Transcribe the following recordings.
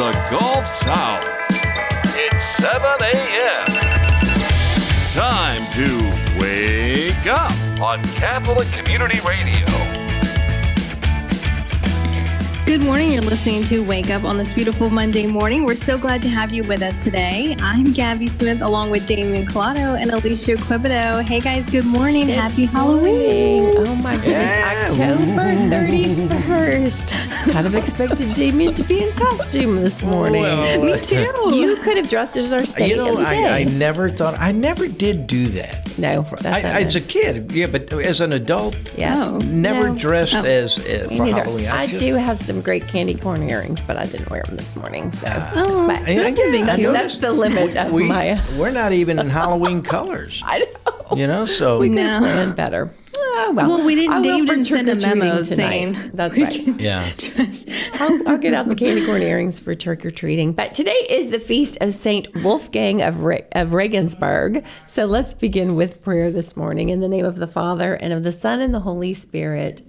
The Gulf South. It's 7 a.m. Time to wake up on Catholic Community Radio. Good morning. You're listening to Wake Up on this beautiful Monday morning. We're so glad to have you with us today. I'm Gabby Smith along with Damien Collado and Alicia Quibido. Hey guys, good morning. Good Happy morning. Halloween. Oh my goodness. Yeah. October 31st. kind of expected Damien to be in costume this oh, morning. Well, Me too. You could have dressed as our saint You know, of the day. I, I never thought, I never did do that. no, that's I, as a kid, yeah, but as an adult, yeah. Oh. never No. dressed Oh. as, uh, as for neither. Halloween. I just- do have some great candy corn earrings, but I didn't wear them this morning. So, Oh, but I- I that's get- big I that's, that's the limit of we, my. we're not even in Halloween colors, I know. you know, so We could No. have planned better. Ah, well, Well, we didn't- I will Dave for didn't send a memo tonight. saying that's right. yeah. dress. I'll, I'll get out the candy corn earrings for trick or treating. But today is the feast of Saint Wolfgang of, Re- of Regensburg. So let's begin with prayer this morning in the name of the Father and of the Son and the Holy Spirit.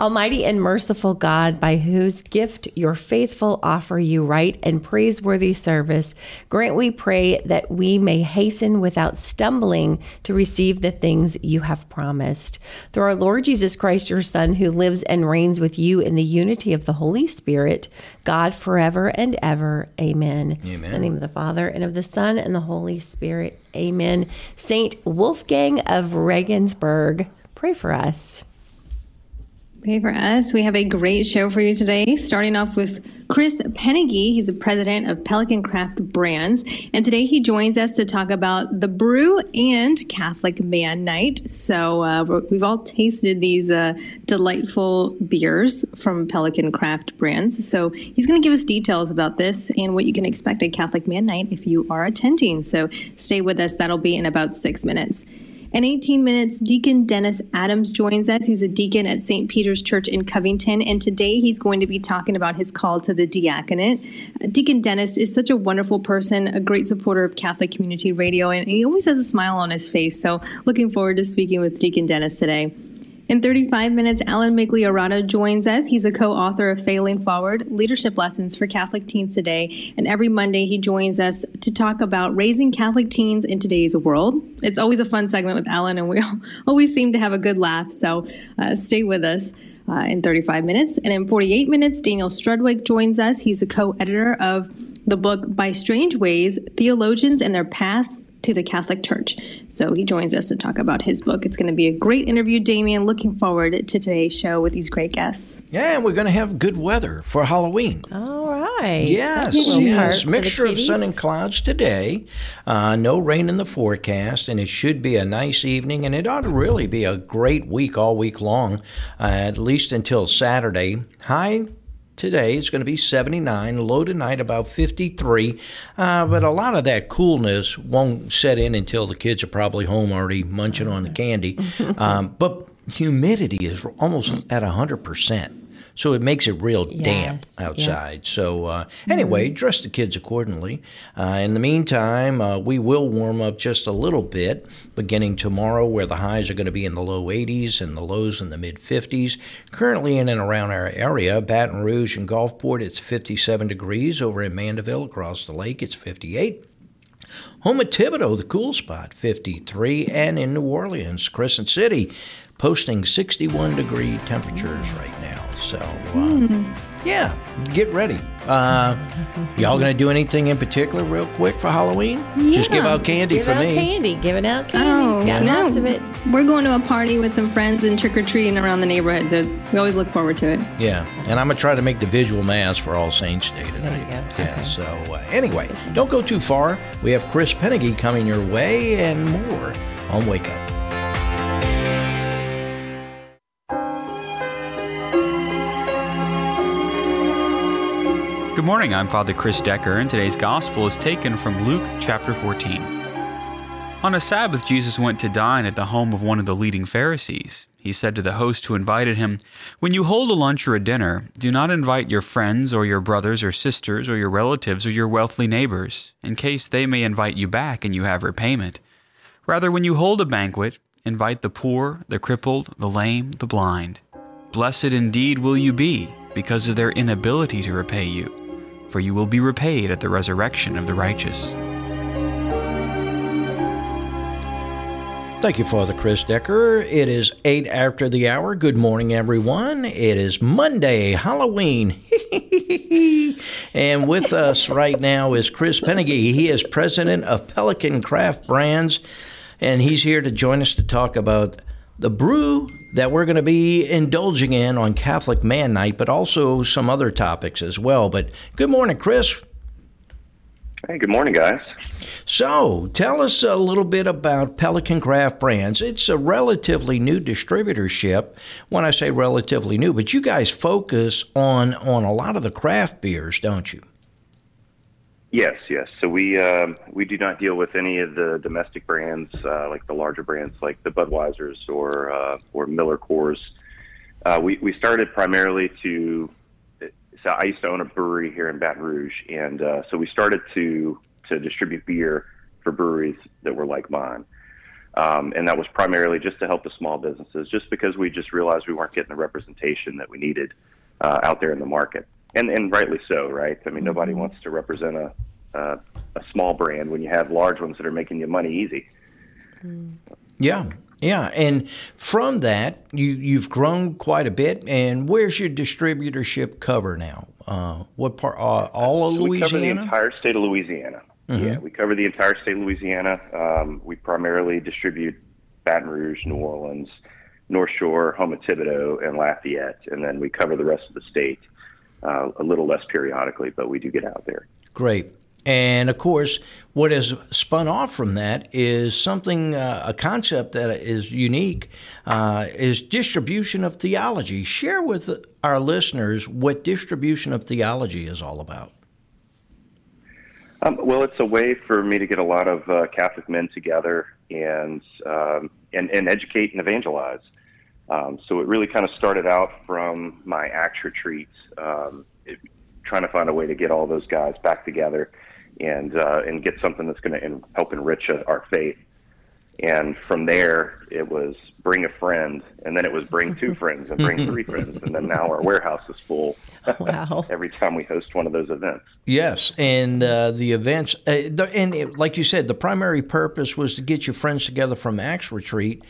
Almighty and merciful God, by whose gift your faithful offer you right and praiseworthy service, grant we pray that we may hasten without stumbling to receive the things you have promised. Through our Lord Jesus Christ, your Son, who lives and reigns with you in the unity of the Holy Spirit, God forever and ever. Amen. Amen. In the name of the Father and of the Son and the Holy Spirit. Amen. Saint Wolfgang of Regensburg, pray for us. Pray for us. We have a great show for you today, starting off with Chris Pennigy. He's the president of Pelican Craft Brands. And today he joins us to talk about the brew and Catholic Man Night. So uh, we've all tasted these uh, delightful beers from Pelican Craft Brands. So he's going to give us details about this and what you can expect at Catholic Man Night if you are attending. So stay with us. That'll be in about six minutes. In 18 minutes, Deacon Dennis Adams joins us. He's a deacon at St. Peter's Church in Covington, and today he's going to be talking about his call to the diaconate. Uh, Deacon Dennis is such a wonderful person, a great supporter of Catholic Community Radio, and he always has a smile on his face. So, looking forward to speaking with Deacon Dennis today. In 35 minutes, Alan Migliorato joins us. He's a co author of Failing Forward Leadership Lessons for Catholic Teens Today. And every Monday, he joins us to talk about raising Catholic teens in today's world. It's always a fun segment with Alan, and we always seem to have a good laugh. So uh, stay with us. Uh, in 35 minutes. And in 48 minutes, Daniel Strudwick joins us. He's a co editor of the book By Strange Ways Theologians and Their Paths to the Catholic Church. So he joins us to talk about his book. It's going to be a great interview, Damien. Looking forward to today's show with these great guests. Yeah, and we're going to have good weather for Halloween. All right. Yes, That's a little part yes. Mixture of sun and clouds today. Uh, no rain in the forecast, and it should be a nice evening, and it ought to really be a great week all week long, uh, at least until Saturday. High today It's going to be 79, low tonight about 53, uh, but a lot of that coolness won't set in until the kids are probably home already munching on the candy. um, but humidity is almost at 100%. So it makes it real damp Yes, yeah. outside. So uh, anyway, dress the kids accordingly. Uh, in the meantime, uh, we will warm up just a little bit beginning tomorrow, where the highs are going to be in the low 80s and the lows in the mid 50s. Currently, in and around our area, Baton Rouge and Gulfport, it's 57 degrees. Over in Mandeville, across the lake, it's 58. Home at Thibodaux, the cool spot, 53. And in New Orleans, Crescent City, posting 61 degree temperatures right now. So, uh, yeah, get ready. Uh, y'all gonna do anything in particular, real quick, for Halloween? Just give out candy Give for out me. candy. Giving out candy. Oh, Got no. lots of it. We're going to a party with some friends and trick or treating around the neighborhood. So we always look forward to it. Yeah, and I'm gonna try to make the vigil mass for All Saints Day tonight. There you go. Yeah. Okay. So uh, anyway, don't go too far. We have Chris Pennigy coming your way and more on Wake Up. Good morning. I'm Father Chris Decker, and today's gospel is taken from Luke chapter 14. On a Sabbath, Jesus went to dine at the home of one of the leading Pharisees. He said to the host who invited him, When you hold a lunch or a dinner, do not invite your friends or your brothers or sisters or your relatives or your wealthy neighbors, in case they may invite you back and you have repayment. Rather, when you hold a banquet, invite the poor, the crippled, the lame, the blind. Blessed indeed will you be because of their inability to repay you for you will be repaid at the resurrection of the righteous. Thank you, Father Chris Decker. It is eight after the hour. Good morning, everyone. It is Monday, Halloween. and with us right now is Chris Pennegy. He is president of Pelican Craft Brands, and he's here to join us to talk about the brew that we're going to be indulging in on Catholic Man Night, but also some other topics as well. But good morning, Chris. Hey, good morning, guys. So, tell us a little bit about Pelican Craft Brands. It's a relatively new distributorship. When I say relatively new, but you guys focus on on a lot of the craft beers, don't you? Yes, yes. So we um, we do not deal with any of the domestic brands uh, like the larger brands like the Budweisers or uh, or Miller Coors. Uh, we we started primarily to. So I used to own a brewery here in Baton Rouge, and uh, so we started to to distribute beer for breweries that were like mine. Um, and that was primarily just to help the small businesses, just because we just realized we weren't getting the representation that we needed uh, out there in the market and and rightly so, right? I mean, nobody mm-hmm. wants to represent a, a a small brand when you have large ones that are making you money easy. Yeah, yeah, and from that, you you've grown quite a bit. And where's your distributorship cover now? Uh, what part? Uh, all of so Louisiana? We cover the entire state of Louisiana. Mm-hmm. Yeah, we cover the entire state of Louisiana. Um, we primarily distribute Baton Rouge, New Orleans, North Shore, Houma Thibodaux, and Lafayette, and then we cover the rest of the state uh, a little less periodically, but we do get out there. Great. And of course, what has spun off from that is something, uh, a concept that is unique, uh, is distribution of theology. Share with our listeners what distribution of theology is all about. Um, well, it's a way for me to get a lot of uh, Catholic men together and, um, and and educate and evangelize. Um, so it really kind of started out from my Acts retreats, um, it, trying to find a way to get all those guys back together and uh, and get something that's going to help enrich our faith. And from there, it was bring a friend, and then it was bring two friends, and bring three friends, and then now our warehouse is full. Wow! every time we host one of those events. Yes, and uh, the events, uh, the, and it, like you said, the primary purpose was to get your friends together from Acts retreat,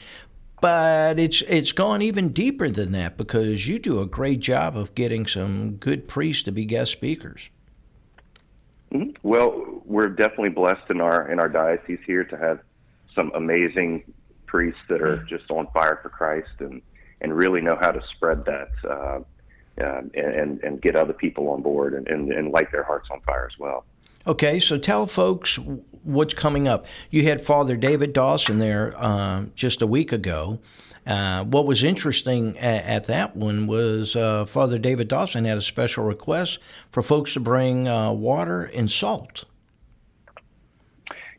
but it's it's gone even deeper than that because you do a great job of getting some good priests to be guest speakers. Mm-hmm. Well, we're definitely blessed in our in our diocese here to have some amazing priests that are just on fire for Christ and and really know how to spread that uh, uh, and and get other people on board and, and, and light their hearts on fire as well. Okay, so tell folks what's coming up. You had Father David Dawson there uh, just a week ago. Uh, what was interesting at, at that one was uh, Father David Dawson had a special request for folks to bring uh, water and salt.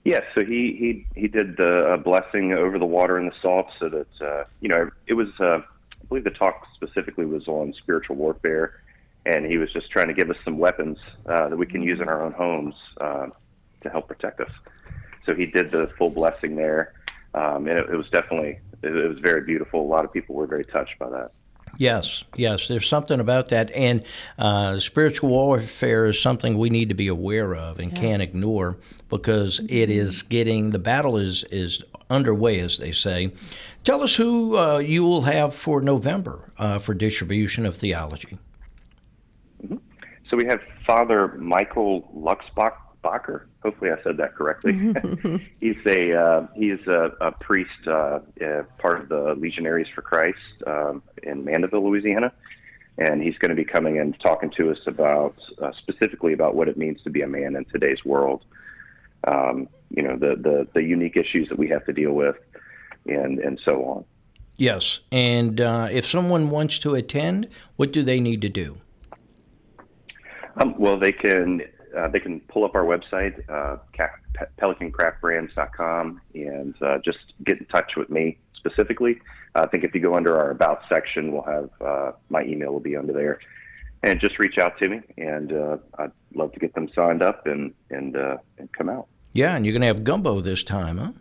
Yes, so he he he did the blessing over the water and the salt, so that uh, you know it was. Uh, I believe the talk specifically was on spiritual warfare and he was just trying to give us some weapons uh, that we can use in our own homes uh, to help protect us. So he did the full blessing there, um, and it, it was definitely it, it was very beautiful. A lot of people were very touched by that. Yes, yes, there's something about that. And uh, spiritual warfare is something we need to be aware of and yes. can't ignore because it is getting, the battle is, is underway, as they say. Tell us who uh, you will have for November uh, for distribution of theology. Mm-hmm. So we have Father Michael Luxbacher. Hopefully, I said that correctly. he's a uh, he's a, a priest, uh, uh, part of the Legionaries for Christ um, in Mandeville, Louisiana, and he's going to be coming and talking to us about uh, specifically about what it means to be a man in today's world. Um, you know, the, the the unique issues that we have to deal with, and and so on. Yes, and uh, if someone wants to attend, what do they need to do? Um, well, they can uh, they can pull up our website, uh, pelicancraftbrands.com, and uh, just get in touch with me specifically. I think if you go under our About section, we'll have uh, my email will be under there, and just reach out to me, and uh, I'd love to get them signed up and and uh, and come out. Yeah, and you're going to have gumbo this time, huh?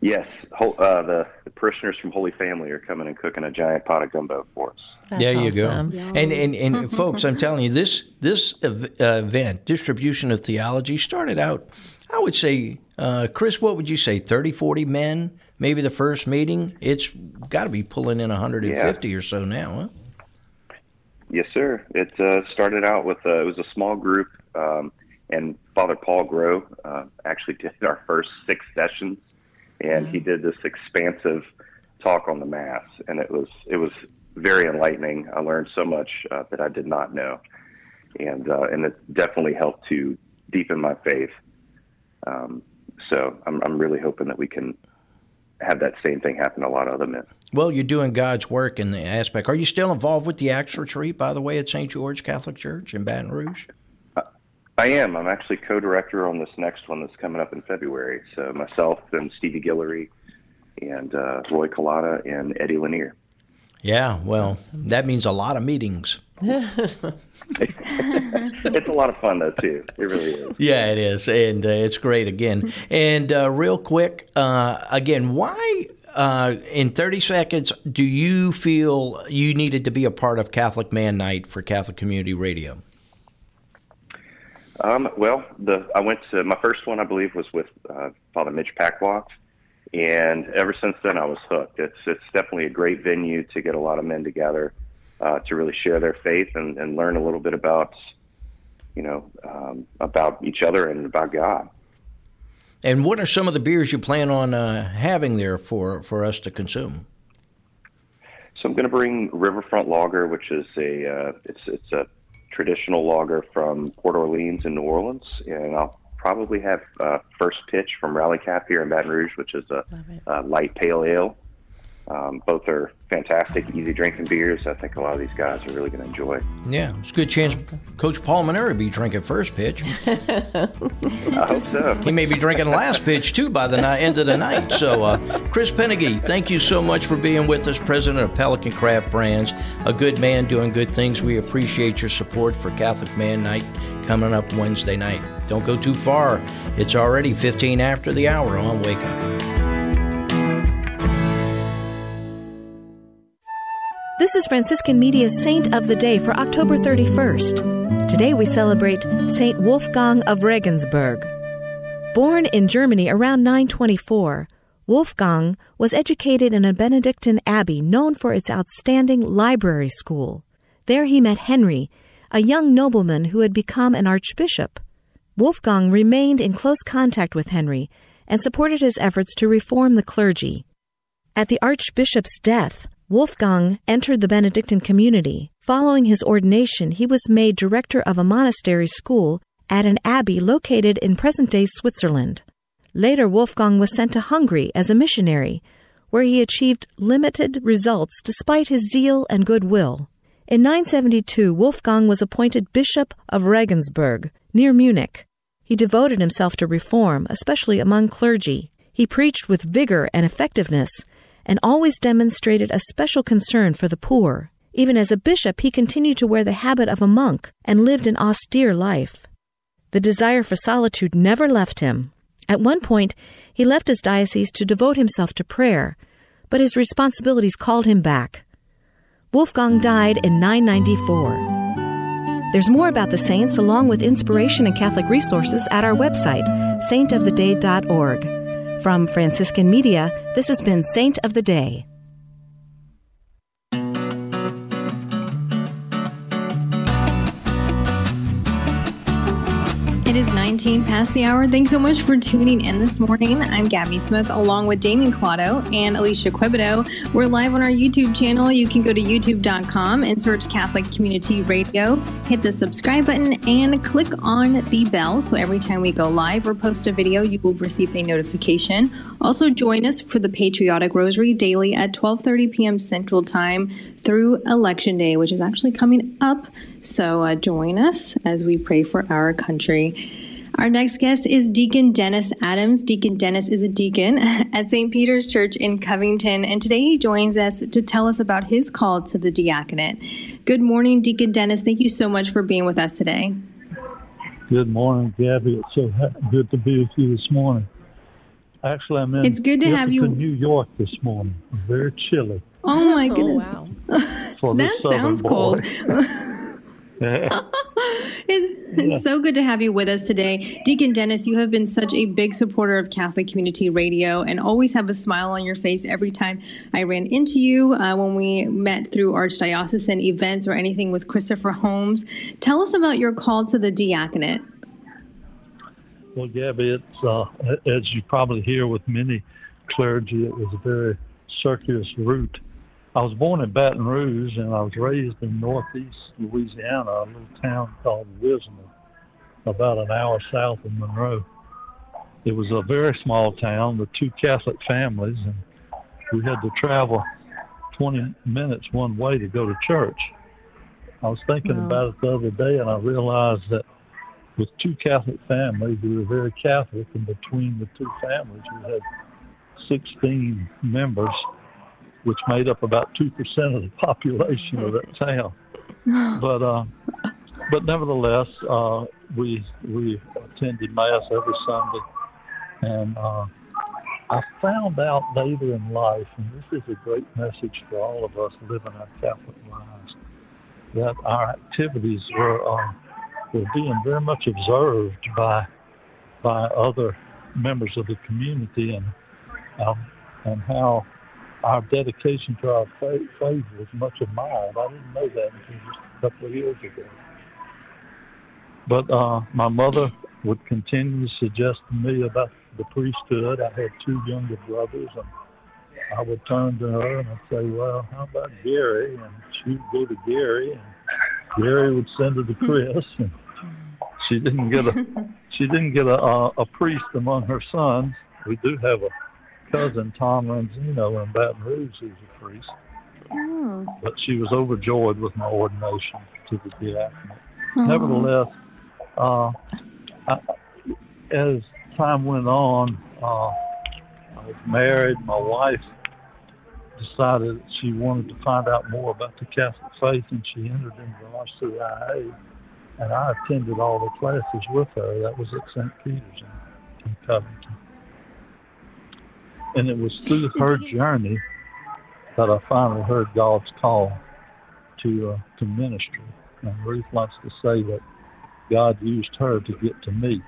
Yes, uh, the, the parishioners from Holy Family are coming and cooking a giant pot of gumbo for us. That's there you awesome. go. And and, and folks, I'm telling you, this this uh, event, distribution of theology, started out. I would say, uh, Chris, what would you say? 30, 40 men, maybe the first meeting. It's got to be pulling in 150 or so now, huh? Yes, sir. It uh, started out with uh, it was a small group, um, and Father Paul Grow uh, actually did our first six sessions and he did this expansive talk on the mass, and it was it was very enlightening. I learned so much uh, that I did not know, and uh, and it definitely helped to deepen my faith. Um, so I'm I'm really hoping that we can have that same thing happen to a lot of other men. Well, you're doing God's work in the aspect. Are you still involved with the Acts Retreat, by the way, at St. George Catholic Church in Baton Rouge? I am. I'm actually co-director on this next one that's coming up in February. So myself and Stevie Guillory and uh, Roy Collada and Eddie Lanier. Yeah, well, that means a lot of meetings. it's a lot of fun though too. It really is. Yeah, it is, and uh, it's great again. And uh, real quick, uh, again, why? Uh, in 30 seconds, do you feel you needed to be a part of Catholic Man Night for Catholic Community Radio? Um, well, the I went to my first one, I believe, was with uh, Father Mitch Pacwa, and ever since then I was hooked. It's it's definitely a great venue to get a lot of men together uh, to really share their faith and, and learn a little bit about, you know, um, about each other and about God. And what are some of the beers you plan on uh, having there for for us to consume? So I'm going to bring Riverfront Lager, which is a uh, it's it's a traditional lager from Port Orleans in New Orleans, and I'll probably have uh, first pitch from Rally Cap here in Baton Rouge, which is a, a light pale ale. Um, both are fantastic, easy drinking beers. I think a lot of these guys are really going to enjoy. Yeah, it's a good chance Coach Paul Maneri be drinking first pitch. I hope so. He may be drinking last pitch too by the night, end of the night. So, uh, Chris Pennegy, thank you so much for being with us, president of Pelican Craft Brands, a good man doing good things. We appreciate your support for Catholic Man Night coming up Wednesday night. Don't go too far. It's already 15 after the hour on Wake Up. This is Franciscan Media's Saint of the Day for October 31st. Today we celebrate Saint Wolfgang of Regensburg. Born in Germany around 924, Wolfgang was educated in a Benedictine abbey known for its outstanding library school. There he met Henry, a young nobleman who had become an archbishop. Wolfgang remained in close contact with Henry and supported his efforts to reform the clergy. At the archbishop's death, Wolfgang entered the Benedictine community. Following his ordination, he was made director of a monastery school at an abbey located in present day Switzerland. Later, Wolfgang was sent to Hungary as a missionary, where he achieved limited results despite his zeal and goodwill. In 972, Wolfgang was appointed Bishop of Regensburg, near Munich. He devoted himself to reform, especially among clergy. He preached with vigor and effectiveness and always demonstrated a special concern for the poor. Even as a bishop, he continued to wear the habit of a monk and lived an austere life. The desire for solitude never left him. At one point, he left his diocese to devote himself to prayer, but his responsibilities called him back. Wolfgang died in 994. There's more about the saints along with inspiration and Catholic resources at our website, saintoftheday.org. From Franciscan Media, this has been Saint of the Day. It is 19 past the hour. Thanks so much for tuning in this morning. I'm Gabby Smith along with Damien Collado and Alicia Quibido. We're live on our YouTube channel. You can go to youtube.com and search Catholic Community Radio, hit the subscribe button, and click on the bell. So every time we go live or post a video, you will receive a notification. Also join us for the Patriotic Rosary daily at 12:30 p.m. Central Time through Election Day, which is actually coming up. So uh, join us as we pray for our country. Our next guest is Deacon Dennis Adams. Deacon Dennis is a deacon at St. Peter's Church in Covington, and today he joins us to tell us about his call to the diaconate. Good morning, Deacon Dennis. Thank you so much for being with us today. Good morning, Gabby. It's so good to be with you this morning. Actually, I'm in it's good to have you. New York this morning. very chilly. Oh my oh, goodness! Oh, wow. that sounds cold. it's so good to have you with us today. Deacon Dennis, you have been such a big supporter of Catholic Community Radio and always have a smile on your face every time I ran into you uh, when we met through Archdiocesan events or anything with Christopher Homes. Tell us about your call to the diaconate. Well, Gabby, it's, uh, as you probably hear with many clergy, it was a very circuitous route I was born in Baton Rouge and I was raised in northeast Louisiana, a little town called Wisner, about an hour south of Monroe. It was a very small town with two Catholic families, and we had to travel 20 minutes one way to go to church. I was thinking wow. about it the other day, and I realized that with two Catholic families, we were very Catholic, and between the two families, we had 16 members which made up about two percent of the population of that town. But uh, but nevertheless, uh, we we attended mass every Sunday, and uh, I found out later in life, and this is a great message for all of us living our Catholic lives, that our activities were uh, were being very much observed by by other members of the community, and um, and how our dedication to our faith, faith was much admired. I didn't know that until just a couple of years ago. But uh, my mother would continue to suggest to me about the priesthood. I had two younger brothers, and I would turn to her and I'd say, "Well, how about Gary?" And she'd go to Gary, and Gary would send her to Chris, and she didn't get a she didn't get a, a, a priest among her sons. We do have a cousin Tom Ranzino in Baton Rouge who's a priest. Oh. But she was overjoyed with my ordination to the diaconate. Oh. Nevertheless, uh, I, as time went on, uh, I was married. My wife decided she wanted to find out more about the Catholic faith, and she entered into the RCIA. And I attended all the classes with her. That was at St. Peter's in, in Covington. And it was through her journey that I finally heard God's call to uh, to ministry. And Ruth likes to say that God used her to get to me.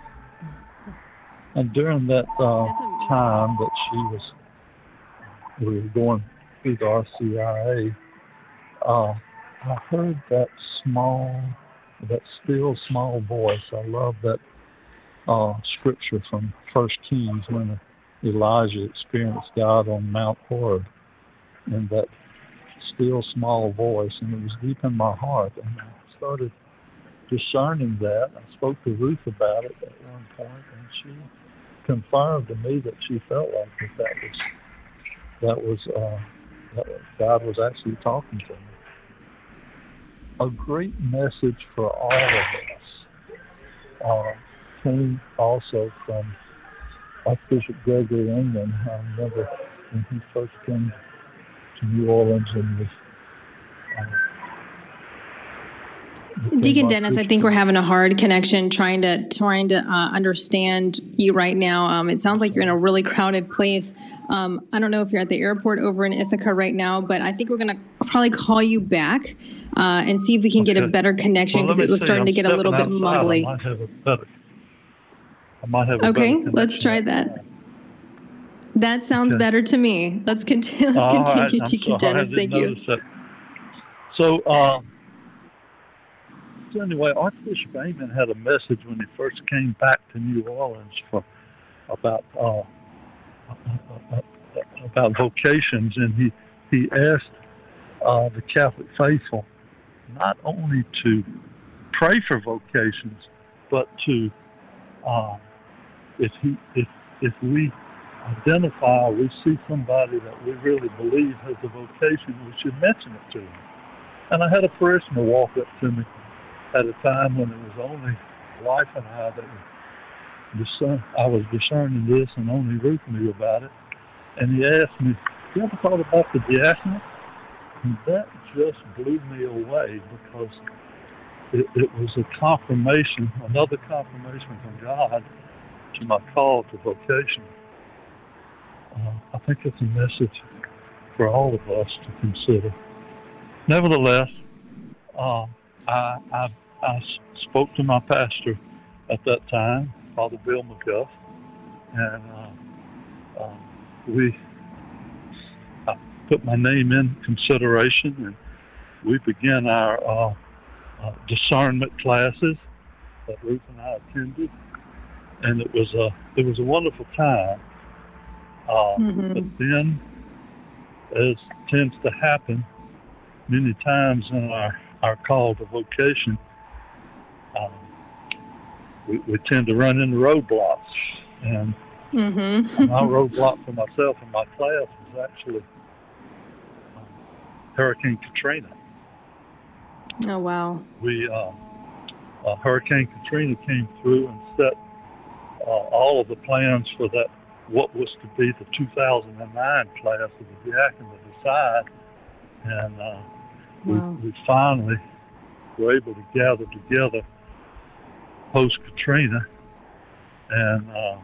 And during that uh, time that she was, we were going through the RCIA, uh, I heard that small, that still small voice. I love that uh, scripture from First Kings when Elijah experienced God on Mount Horeb in that still small voice, and it was deep in my heart. And I started discerning that. I spoke to Ruth about it at one point, and she confirmed to me that she felt like that, that was that was uh, that God was actually talking to me. A great message for all of us uh, came also from Archbishop Gregory Aymond. I remember when he first came to New Orleans and was. Uh, Deacon Dennis, I think we're having a hard connection trying to trying to uh, understand you right now. Um, it sounds like you're in a really crowded place. Um, I don't know if you're at the airport over in Ithaca right now, but I think we're going to probably call you back uh, and see if we can okay. get a better connection because well, it was starting to get a little bit mumbly. I might have a better I might have. okay, let's try that. That sounds okay. better to me. Let's continue. Let's continue, right. Deacon Dennis. Thank you. That. So, uh, so anyway, Archbishop Aymond had a message when he first came back to New Orleans for about uh, about vocations, and he he asked uh, the Catholic faithful not only to pray for vocations, but to uh, if he if if we identify we see somebody that we really believe has a vocation, we should mention it to him. And I had a parishioner walk up to me at a time when it was only wife and I that discern, I was discerning this and only Ruth knew about it. And he asked me, you ever thought about the diaconate? And that just blew me away because it, it was a confirmation, another confirmation from God to my call to vocation. Uh, I think it's a message for all of us to consider. Nevertheless, uh, I, I, I spoke to my pastor at that time, Father Bill McGuff, and uh, uh, we I put my name in consideration, and we began our uh, uh, discernment classes that Ruth and I attended, and it was a it was a wonderful time. Uh, mm-hmm. But then, as tends to happen many times in our our call to vocation, um, we, we tend to run into roadblocks, and mm-hmm. my roadblock for myself and my class was actually um, Hurricane Katrina. Oh wow! We uh, uh, Hurricane Katrina came through and set uh, all of the plans for that what was to be the 2009 class of the diaconate aside, and uh, wow. we, we finally were able to gather together post Katrina, and, uh,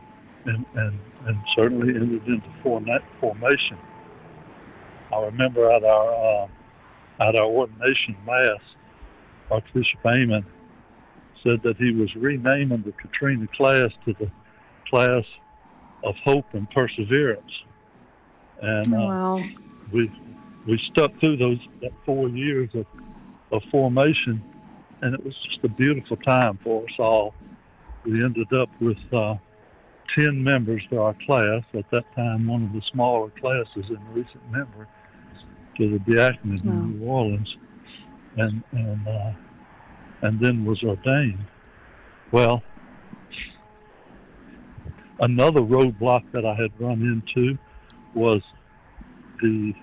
and and and certainly entered into formation. I remember at our uh, at our ordination mass, Archbishop Aymond said that he was renaming the Katrina class to the class of hope and perseverance. And uh, wow. we we stuck through those that four years of, of formation, and it was just a beautiful time for us all. We ended up with uh, 10 members for our class, at that time one of the smaller classes in recent memory to the diaconate wow. in New Orleans and and uh, and then was ordained. Well, another roadblock that I had run into was the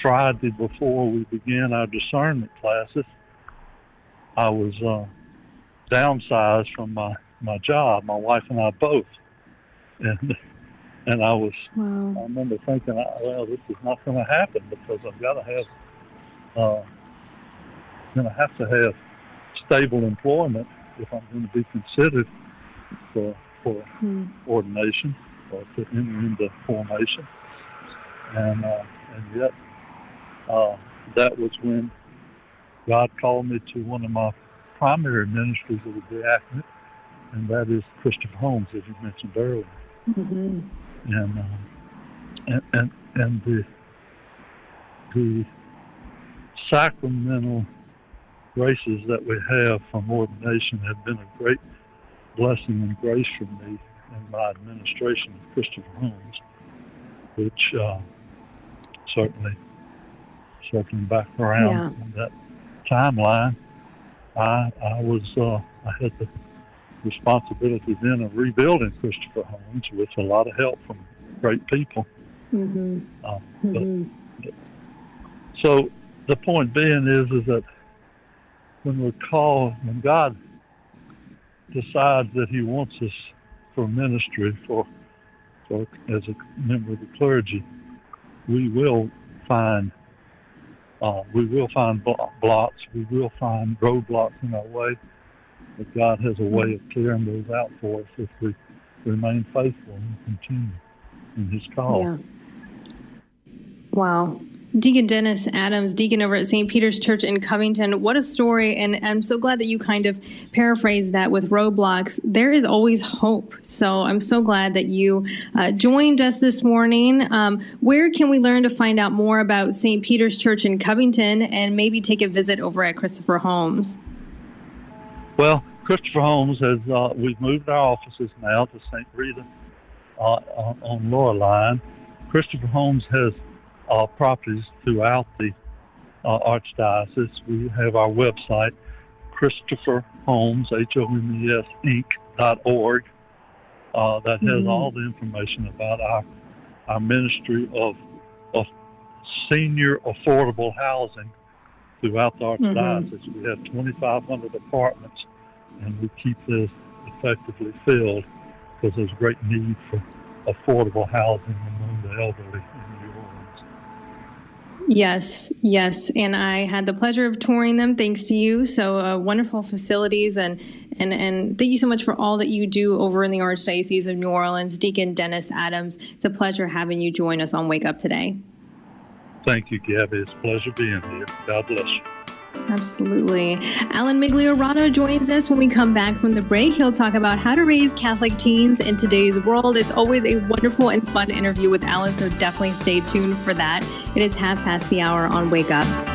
Friday before we began our discernment classes. I was uh, downsized from my my job, my wife and I both, and and I was wow. I remember thinking, well, this is not going to happen because I've got to have uh, going to have to have stable employment if I'm going to be considered for for hmm. ordination or to enter into formation. And uh, and yet, uh, that was when God called me to one of my primary ministries of the diaconate, and that is Christopher Homes, as you mentioned earlier. Mm-hmm. And, uh, and and and the the sacramental graces that we have from ordination have been a great blessing and grace for me in my administration of Christopher Homes, which uh, certainly circling back around yeah. that timeline, I I was uh, I had the responsibility then of rebuilding Christopher Homes with a lot of help from great people. Mm-hmm. Uh, mm-hmm. But, so the point being is is that when we're called, when God decides that He wants us for ministry, for, for as a member of the clergy, we will find uh, we will find blocks, we will find roadblocks in our way, but God has a way of clearing those out for us if we remain faithful and continue in His call. Yeah. Wow. Deacon Dennis Adams, deacon over at St. Peter's Church in Covington. What a story. And I'm so glad that you kind of paraphrased that with roadblocks. There is always hope. So I'm so glad that you uh, joined us this morning. Um, where can we learn to find out more about St. Peter's Church in Covington and maybe take a visit over at Christopher Homes? Well, Christopher Homes has, uh, we've moved our offices now to St. Rita uh, on Lower Line. Christopher Homes has uh, properties throughout the uh, Archdiocese. We have our website, Christopher Homes, H-O-M-E-S, Inc. Uh, that has mm-hmm. all the information about our our ministry of of senior affordable housing throughout the archdiocese. Mm-hmm. We have 2,500 apartments, and we keep this effectively filled because there's great need for affordable housing among the elderly in Orleans. Yes, yes, and I had the pleasure of touring them thanks to you. So uh, wonderful facilities, and and and thank you so much for all that you do over in the Archdiocese of New Orleans, Deacon Dennis Adams. It's a pleasure having you join us on Wake Up today. Thank you, Gabby. It's a pleasure being here. God bless you. Absolutely. Alan Migliorato joins us when we come back from the break. He'll talk about how to raise Catholic teens in today's world. It's always a wonderful and fun interview with Alan, so definitely stay tuned for that. It is half past the hour on Wake Up.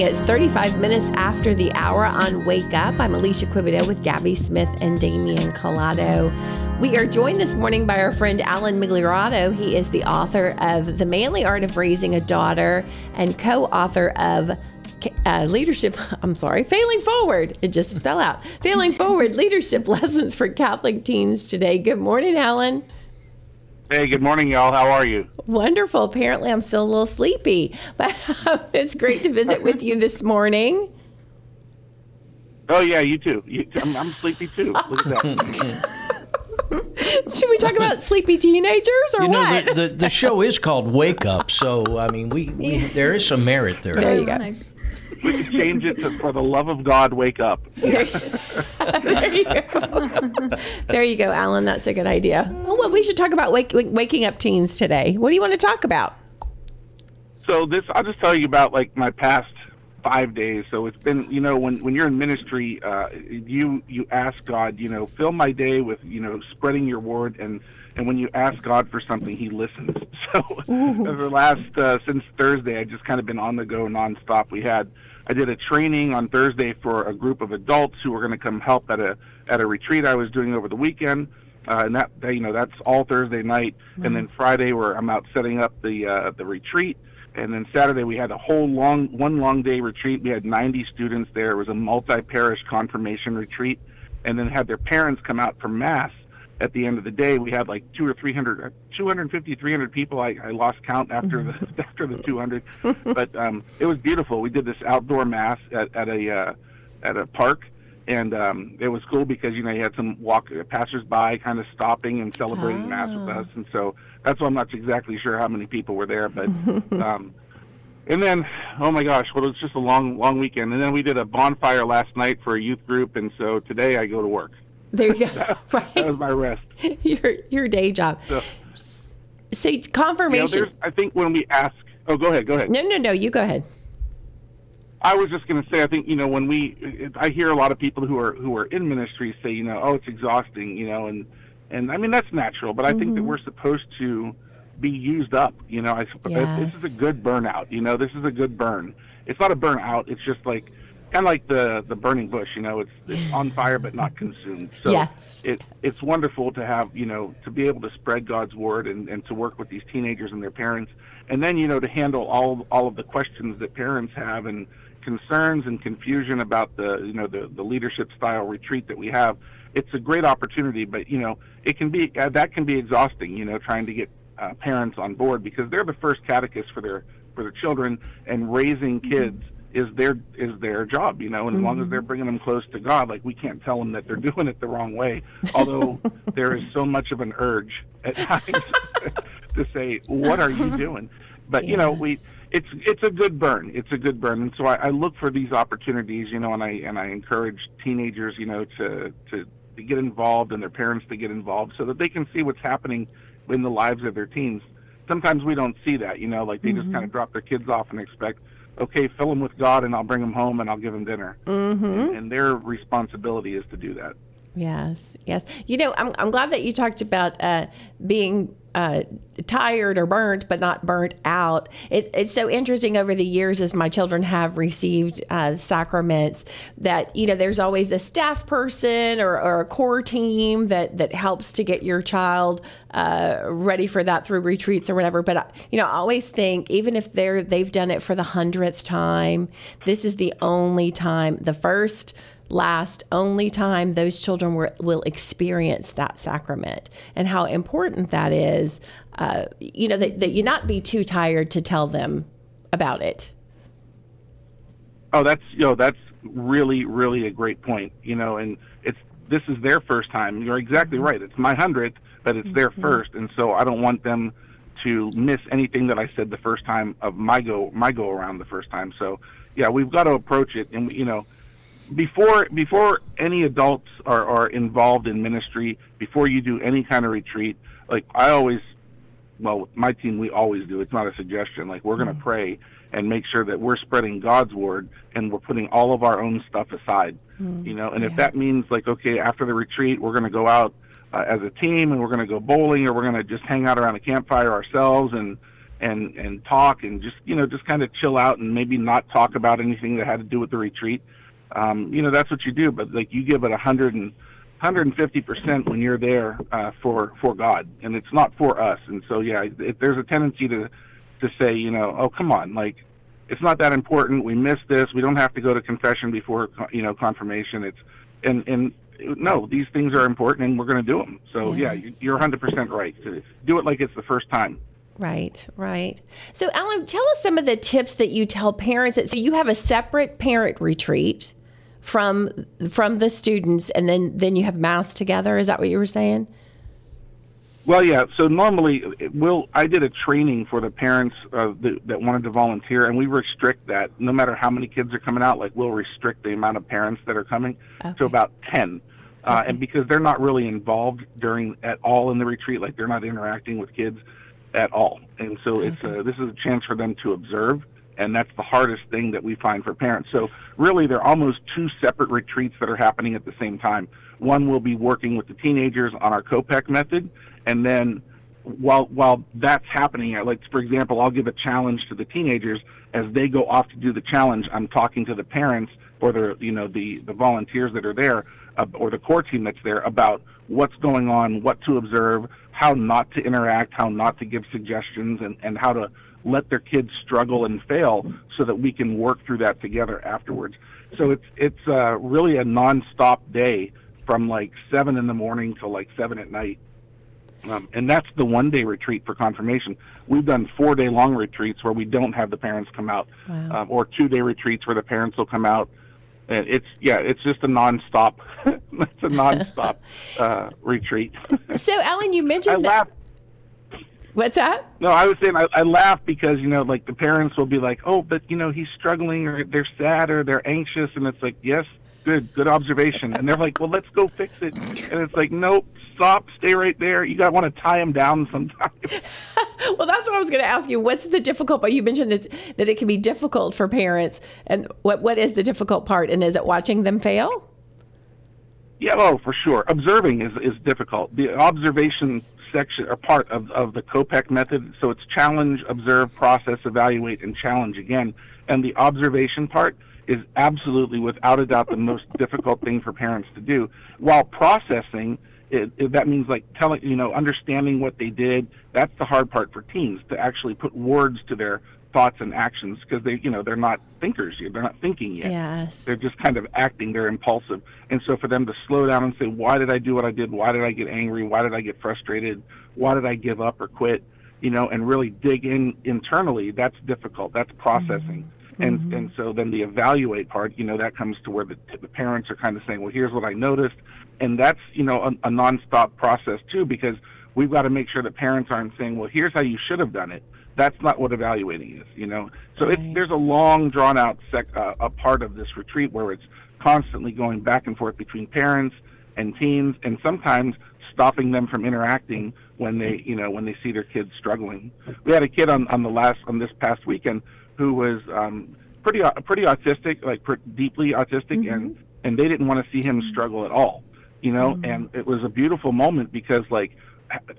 It's 35 minutes after the hour on Wake Up. I'm Alicia Quibido with Gabby Smith and Damian Collado. We are joined this morning by our friend Alan Migliorato. He is the author of The Manly Art of Raising a Daughter and co author of uh, leadership, I'm sorry, failing forward. It just fell out. Failing forward leadership lessons for Catholic teens today. Good morning, Alan. Hey, good morning, y'all. How are you? Wonderful. Apparently, I'm still a little sleepy, but um, it's great to visit with you this morning. Oh yeah, you too. You, I'm, I'm, sleepy too. Look at that. Should we talk about sleepy teenagers or you know, what? The, the, the, show is called Wake Up, so I mean, we, we there is some merit there. There you go oh, we could change it to "For the love of God, wake up." there, you go. there you go, Alan. That's a good idea. well, we should talk about wake, waking up teens today. What do you want to talk about? So this, I'll just tell you about like my past five days. So it's been, you know, when when you're in ministry, uh, you you ask God, you know, fill my day with, you know, spreading your word, and and when you ask God for something, He listens. So over the last uh, since Thursday, I just kind of been on the go nonstop. We had I did a training on Thursday for a group of adults who were going to come help at a at a retreat I was doing over the weekend. Uh, and that you know that's all Thursday night, mm-hmm. and then Friday where I'm out setting up the uh, the retreat, and then Saturday we had a whole long one long day retreat. We had 90 students there. It was a multi parish confirmation retreat, and then had their parents come out for mass at the end of the day, we had like two or 300, 250, 300 people. I, I lost count after the after the 200, but um, it was beautiful. We did this outdoor mass at, at a uh, at a park, and um, it was cool because you know you had some walk passersby kind of stopping and celebrating oh. mass with us, and so that's why I'm not exactly sure how many people were there, but. Um, and then, oh my gosh, well, it was just a long, long weekend. And then we did a bonfire last night for a youth group, and so today I go to work. There you go. right. That was my rest. your your day job. So, so confirmation. You know, I think when we ask, oh, go ahead, go ahead. No, no, no. You go ahead. I was just going to say, I think you know when we, I hear a lot of people who are who are in ministry say, you know, oh, it's exhausting, you know, and and I mean that's natural, but I mm-hmm. think that mm-hmm. we're supposed to be used up. You know, I, yes. this is a good burnout. You know, this is a good burn. It's not a burnout. It's just like kind of like the the burning bush you know it's, it's on fire but not consumed. So yes. it it's wonderful to have you know to be able to spread god's word and and to work with these teenagers and their parents. And then you know to handle all all of the questions that parents have and concerns and confusion about the you know the the leadership style retreat that we have it's a great opportunity. But you know it can be uh, that can be exhausting you know trying to get uh, parents on board because they're the first catechists for their for their children and raising kids mm-hmm is their is their job, you know. And mm-hmm. as long as they're mm-hmm. bringing them close to God, like we can't tell them that they're doing it the wrong way. Although there is so much of an urge at times to say, "What are you doing?" But yeah. you know, we it's it's a good burn. It's a good burn, and so I, I look for these opportunities, you know, and I and I encourage teenagers, you know, to to to get involved and their parents to get involved so that they can see what's happening in the lives of their teens. Sometimes we don't see that, you know, like they mm-hmm. just kind of drop their kids off and expect okay, fill them with God, and I'll bring them home and I'll give them dinner. Mm-hmm. And, and, their responsibility is to do that. Yes, yes. You know, I'm, I'm glad that you talked about uh, being uh, tired or burnt, but not burnt out. It, it's so interesting over the years as my children have received uh, sacraments that, you know, there's always a staff person or, or a core team that, that helps to get your child uh, ready for that through retreats or whatever. But, you know, I always think even if they're, they've done it for the hundredth time, this is the only time, the first last only time those children were, will experience that sacrament. And how important that is uh, you know that, that you not be too tired to tell them about it. Oh that's you know that's really really a great point you know and it's this is their first time. You're exactly right. It's my hundredth but it's their Mm-hmm. first. And so i don't want them to miss anything that i said the first time of my go my go around the first time. So yeah we've got to approach it and you know before before any adults are, are involved in ministry, before you do any kind of retreat, like I always, well, my team we always do. It's not a suggestion. Like we're going to pray and make sure that we're spreading God's word and we're putting all of our own stuff aside. You know, and if that means like okay, after the retreat, we're going to go out uh, as a team and we're going to go bowling or we're going to just hang out around a campfire ourselves and and and talk and just you know just kind of chill out and maybe not talk about anything that had to do with the retreat um, you know that's what you do but like you give it a hundred and 150 percent when you're there uh, for for God. And it's not for us. And so yeah if there's a tendency to to say you know oh come on like it's not that important. We missed this. We don't have to go to confession before you know confirmation. It's and and no these things are important and we're going to do them so yeah you- you're 100 percent right to do it like it's the first time. Right, right. So, Alan, tell us some of the tips that you tell parents. That, so, you have a separate parent retreat from from the students, and then then you have mass together. Is that what you were saying? Well, yeah. So normally, will I did a training for the parents uh, that, that wanted to volunteer, and we restrict that. No matter how many kids are coming out, like we'll restrict the amount of parents that are coming to about ten. Uh, and because they're not really involved during at all in the retreat, like they're not interacting with kids at all, and so it's uh, this is a chance for them to observe, and that's the hardest thing that we find for parents. So really, they're almost two separate retreats that are happening at the same time. One will be working with the teenagers on our COPEC method, and then while while that's happening, like for example, I'll give a challenge to the teenagers as they go off to do the challenge. I'm talking to the parents or the you know the the volunteers that are there uh, or the core team that's there about what's going on, what to observe, how not to interact, how not to give suggestions, and and how to let their kids struggle and fail so that we can work through that together afterwards. So it's it's uh, really a nonstop day from like seven in the morning till like seven at night. Um, and that's the one day retreat for confirmation. We've done four day long retreats where we don't have the parents come out, Wow. um, or two day retreats where the parents will come out. And it's yeah, it's just a nonstop. it's a nonstop uh, retreat. So, Alan, you mentioned I that. laugh. What's that? No, I was saying I, I laugh because you know, like the parents will be like, "Oh, but you know, he's struggling, or they're sad, or they're anxious," and it's like, "Yes, good, good observation." And they're like, "Well, let's go fix it," and it's like, "Nope, stop, stay right there. You got to want to tie him down sometimes." Well, that's what I was going to ask you. What's the difficult part? You mentioned this, that it can be difficult for parents, and what what is the difficult part? And is it watching them fail? Yeah, oh, for sure. Observing is, is difficult. The observation section or part of, of the COPEC method, so it's challenge, observe, process, evaluate, and challenge again. And the observation part is absolutely, without a doubt, the most difficult thing for parents to do. While processing, it, it, that means like telling, you know, understanding what they did. That's the hard part for teens to actually put words to their thoughts and actions because they, you know, they're not thinkers yet. They're not thinking yet. Yes. they're just kind of acting they're impulsive. And so for them to slow down and say why did i do what i did? Why did i get angry? Why did i get frustrated? Why did i give up or quit? You know and really dig in internally that's difficult that's processing. Mm-hmm. And mm-hmm. and so then the evaluate part you know that comes to where the, the parents are kind of saying well here's what i noticed. And that's you know a, a nonstop process too because we've got to make sure that parents aren't saying well here's how you should have done it that's not what evaluating is you know? So it's, there's a long drawn out sec, uh, a part of this retreat where it's constantly going back and forth between parents and teens and sometimes stopping them from interacting when they you know when they see their kids struggling. We had a kid on on the last on this past weekend who was um pretty au- pretty autistic like pr- deeply autistic and and they didn't want to see him struggle at all you know, mm-hmm. and it was a beautiful moment because like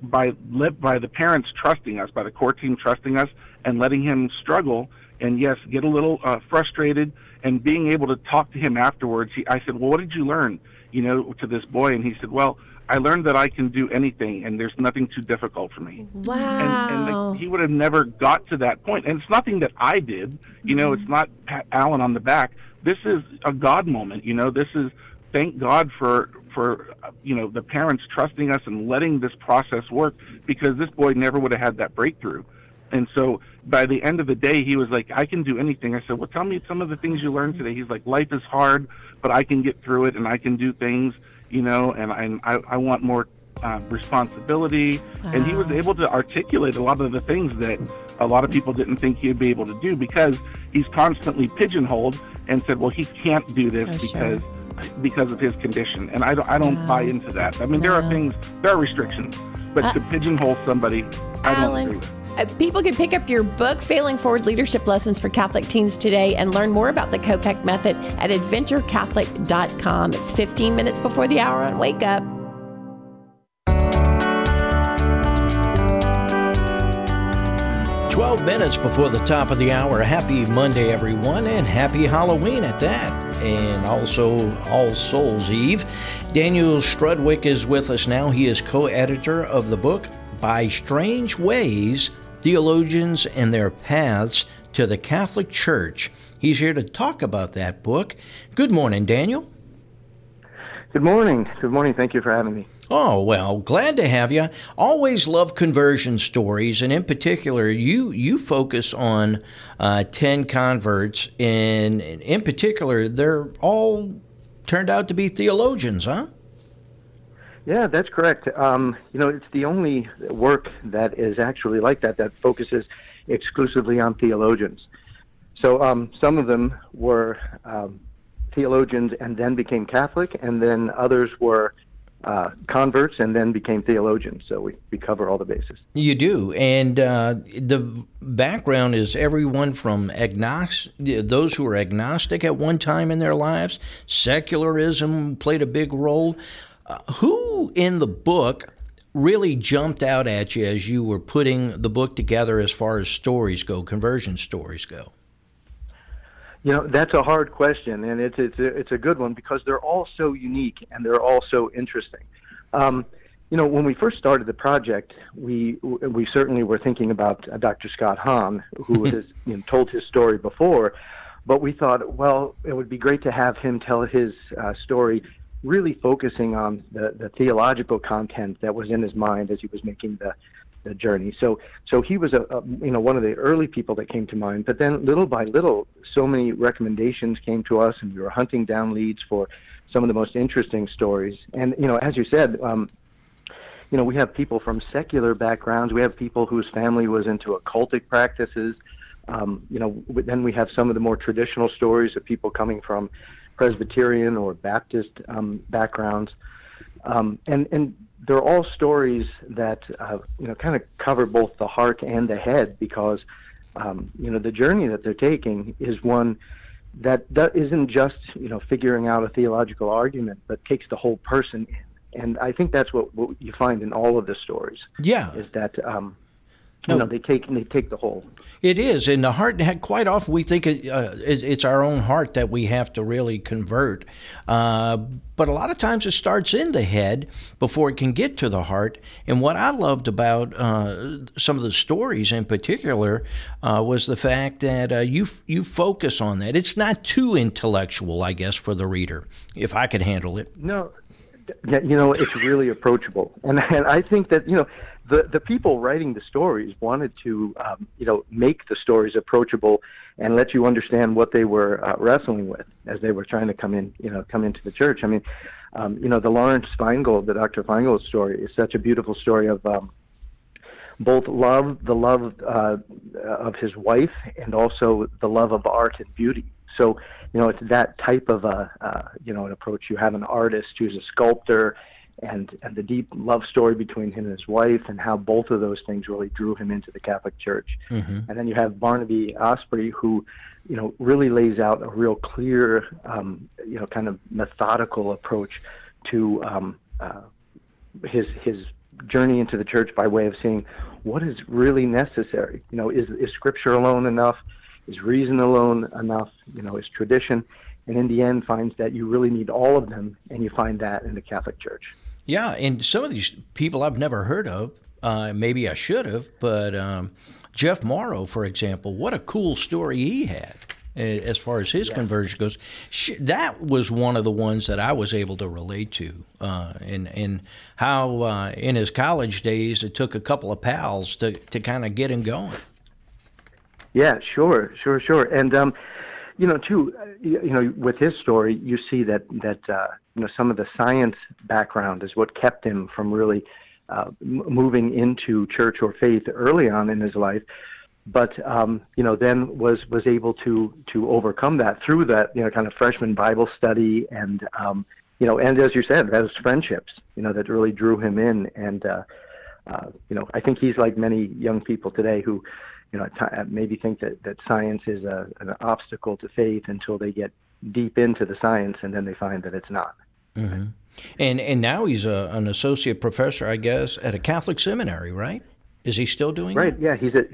by by the parents trusting us, by the core team trusting us, and letting him struggle, and yes, get a little uh, frustrated, and being able to talk to him afterwards. He, I said, well, what did you learn, you know, to this boy? And he said, well, I learned that I can do anything, and there's nothing too difficult for me. Wow! And, and the, he would have never got to that point, and it's nothing that I did. You know, it's not Pat Alan on the back. This is a God moment. You know, this is thank God for for you know the parents trusting us and letting this process work because this boy never would have had that breakthrough. And so by the end of the day, he was like, I can do anything. I said, Well, tell me some of the things you learned today. He's like, Life is hard, but I can get through it and I can do things, you know, and I, I, I want more uh, responsibility. Wow. And he was able to articulate a lot of the things that a lot of people didn't think he'd be able to do because he's constantly pigeonholed and said, Well, he can't do this oh, because. Sure because of his condition, and I don't, I don't wow. buy into that. I mean, there are things, there are restrictions, but uh, to pigeonhole somebody, I don't agree with. Uh, people can pick up your book, Failing Forward Leadership Lessons for Catholic Teens Today, and learn more about the COPEC method at adventurecatholic.com. It's 15 minutes before the hour on Wake Up. Twelve minutes before the top of the hour. Happy Monday, everyone, and happy Halloween at that and also All Souls Eve. Daniel Strudwick is with us now. He is co editor of the book By Strange Ways Theologians and Their Paths to the Catholic Church. He's here to talk about that book. Good morning, Daniel. Good morning. Good morning. Thank you for having me. Oh, well, glad to have you. Always love conversion stories, and in particular, you you focus on uh, 10 converts, and in particular, they're all turned out to be theologians, huh? Yeah, that's correct. Um, you know, it's the only work that is actually like that, that focuses exclusively on theologians. So um, some of them were um, theologians and then became Catholic, and then others were uh, converts and then became theologians. So we, we cover all the bases. You do. And uh, the background is everyone from agnostic, those who were agnostic at one time in their lives, secularism played a big role. Uh, who in the book really jumped out at you as you were putting the book together as far as stories go, conversion stories go? You know, that's a hard question, and it's it's a, it's a good one because they're all so unique and they're all so interesting. Um, you know, when we first started the project, we we certainly were thinking about uh, Dr. Scott Hahn, who has you know, told his story before, but we thought, well, it would be great to have him tell his uh, story, really focusing on the, the theological content that was in his mind as he was making the the journey. So so he was a, a, you know one of the early people that came to mind. But then little by little, so many recommendations came to us, and we were hunting down leads for some of the most interesting stories. And you know, as you said. Um, you know, we have people from secular backgrounds. We have people whose family was into occultic practices. Um, you know, then we have some of the more traditional stories of people coming from Presbyterian or Baptist um, backgrounds. Um, and and they're all stories that uh, you know kind of cover both the heart and the head because um, you know the journey that they're taking is one that that isn't just you know figuring out a theological argument, but takes the whole person in. And I think that's what, what you find in all of the stories. Yeah, is that um, no. You know, they take they take the whole. It is, and the heart. Quite often, we think it, uh, it, it's our own heart that we have to really convert. Uh, but a lot of times, it starts in the head before it can get to the heart. And what I loved about uh, some of the stories, in particular, uh, was the fact that uh, you you focus on that. It's not too intellectual, I guess, for the reader, if I could handle it. No, you know, it's really approachable, and and I think that you know the the people writing the stories wanted to um, you know make the stories approachable and let you understand what they were uh, wrestling with as they were trying to come in you know come into the church. I mean, um, you know the Lawrence Feingold, the Dr. Feingold story is such a beautiful story of um, both love, the love uh, of his wife, and also the love of art and beauty. So you know it's that type of a uh, you know an approach. You have an artist who's a sculptor and and the deep love story between him and his wife, and how both of those things really drew him into the Catholic Church. Mm-hmm. And then you have Barnaby Osprey, who you know really lays out a real clear, um, you know, kind of methodical approach to um, uh, his his journey into the church by way of seeing what is really necessary. You know, is is Scripture alone enough? Is reason alone enough? You know, is tradition? And in the end, finds that you really need all of them, and you find that in the Catholic Church. Yeah, and some of these people I've never heard of. Uh, maybe I should have, but um, Jeff Morrow, for example, what a cool story he had as far as his yeah. conversion goes. That was one of the ones that I was able to relate to, uh, and and how uh, in his college days it took a couple of pals to to kind of get him going. Yeah, sure, sure, sure, and um, you know, too, you know, with his story, you see that that uh, you know some of the science background is what kept him from really uh, moving into church or faith early on in his life but um, you know then was was able to to overcome that through that you know kind of freshman Bible study and um, you know and as you said those friendships you know that really drew him in and uh, uh, you know I think he's like many young people today who you know t- maybe think that that science is a, an obstacle to faith until they get deep into the science and then they find that it's not. Mm-hmm. And and now he's a, an associate professor, I guess, at a Catholic seminary, right? Is he still doing right? That? Yeah, he's at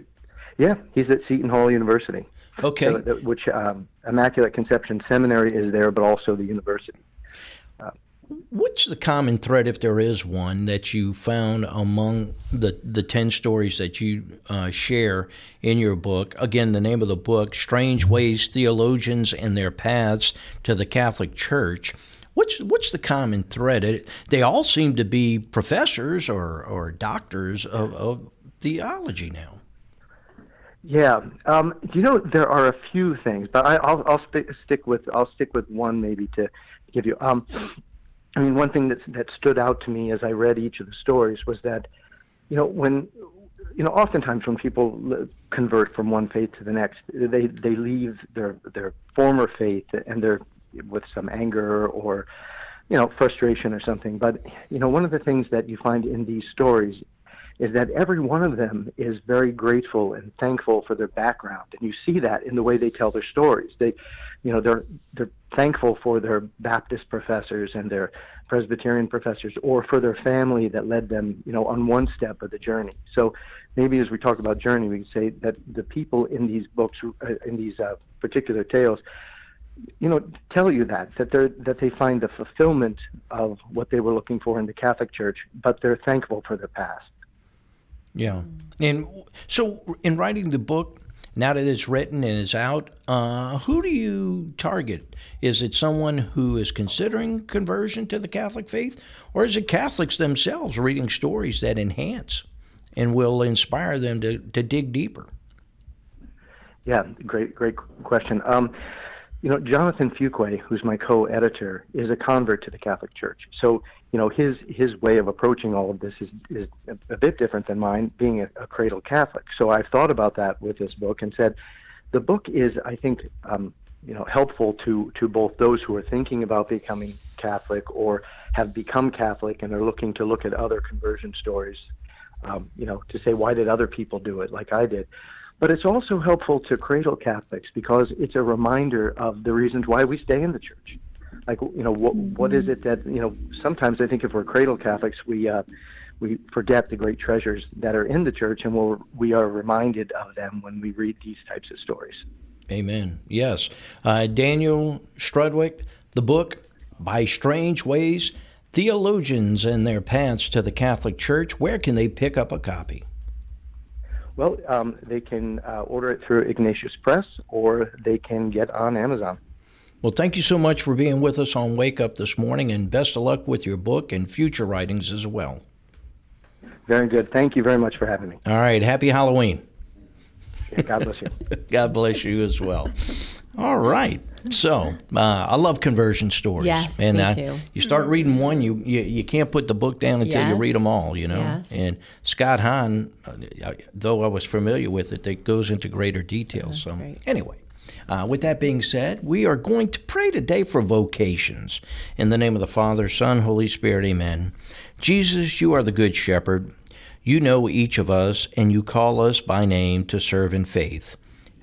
yeah, he's at Seton Hall University. Okay. So, which um, Immaculate Conception Seminary is there, but also the university. Uh, What's the common thread, if there is one, that you found among the, the 10 stories that you uh, share in your book? Again, the name of the book, Strange Ways Theologians and Their Paths to the Catholic Church. What's, what's the common thread? It, They all seem to be professors or, or doctors of, of theology now. Yeah, um, you know there are a few things, but I, will I'll sp- stick with I'll stick with one maybe to give you. Um, I mean, one thing that that stood out to me as I read each of the stories was that, you know, when you know, oftentimes when people convert from one faith to the next, they they leave their their former faith and they're with some anger or you know frustration or something. But you know, one of the things that you find in these stories is that every one of them is very grateful and thankful for their background, and you see that in the way they tell their stories. They, you know, they're they're thankful for their Baptist professors and their Presbyterian professors, or for their family that led them, you know, on one step of the journey. So maybe as we talk about journey, we can say that the people in these books, uh, in these uh, particular tales, you know, tell you that that they that they find the fulfillment of what they were looking for in the Catholic Church, but they're thankful for the past. Yeah. And so, in writing the book, now that it's written and it's out, uh, who do you target? Is it someone who is considering conversion to the Catholic faith, or is it Catholics themselves reading stories that enhance and will inspire them to, to dig deeper? Yeah, great, great question. Um, you know, Jonathan Fuqua, who's my co-editor, is a convert to the Catholic Church. So, you know, his his way of approaching all of this is is a, bit different than mine, being a, a cradle Catholic. So I've thought about that with this book and said, the book is, I think, um, you know, helpful to to both those who are thinking about becoming Catholic or have become Catholic and are looking to look at other conversion stories. Um, you know, to say why did other people do it like I did but it's also helpful to cradle Catholics because it's a reminder of the reasons why we stay in the church. Like, you know, what what is it that you know? Sometimes I think if we're cradle Catholics, we uh, we forget the great treasures that are in the church, and we'll, we are reminded of them when we read these types of stories. Amen. Yes, uh, Daniel Strudwick, the book by Strange Ways. Theologians and their paths to the Catholic Church. Where can they pick up a copy? Well, um, they can uh, order it through Ignatius Press or they can get on Amazon. Well, thank you so much for being with us on Wake Up this morning, and best of luck with your book and future writings as well. Very good. Thank you very much for having me. All right. Happy Halloween. Yeah, God bless you. God bless you as well. All right. So uh, I love conversion stories. Yes, and me I, too. you start reading one, you, you you can't put the book down until Yes. you read them all. You know. Yes. And Scott Hahn, uh, though I was familiar with it, it goes into greater detail. so great. anyway. Uh, with that being said, we are going to pray today for vocations. In the name of the Father, Son, Holy Spirit, amen. Jesus, you are the Good Shepherd. You know each of us, and you call us by name to serve in faith.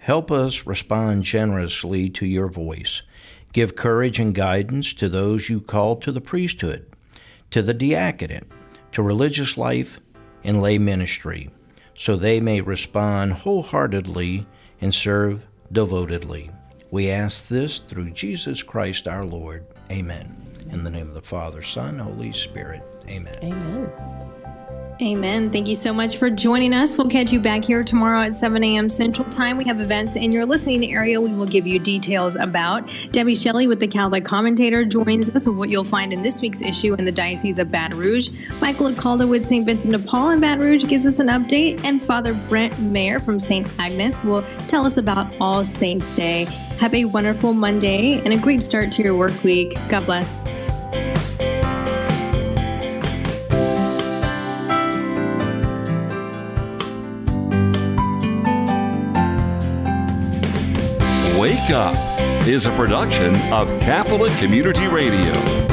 Help us respond generously to your voice. Give courage and guidance to those you call to the priesthood. to the diaconate, to religious life and lay ministry, so they may respond wholeheartedly and serve devotedly. We ask this through Jesus Christ our Lord. Amen. In the name of the Father, Son, Holy Spirit. Amen. Amen. Amen. Thank you so much for joining us. We'll catch you back here tomorrow at 7 a.m. Central Time. We have events in your listening area we will give you details about. Debbie Shelley with the Catholic Commentator joins us with what you'll find in this week's issue in the Diocese of Baton Rouge. Michael Acaldo with St. Vincent de Paul in Baton Rouge gives us an update, and Father Brent Mayer from St. Agnes will tell us about All Saints Day. Have a wonderful Monday and a great start to your work week. God bless. Up is a production of Catholic Community Radio.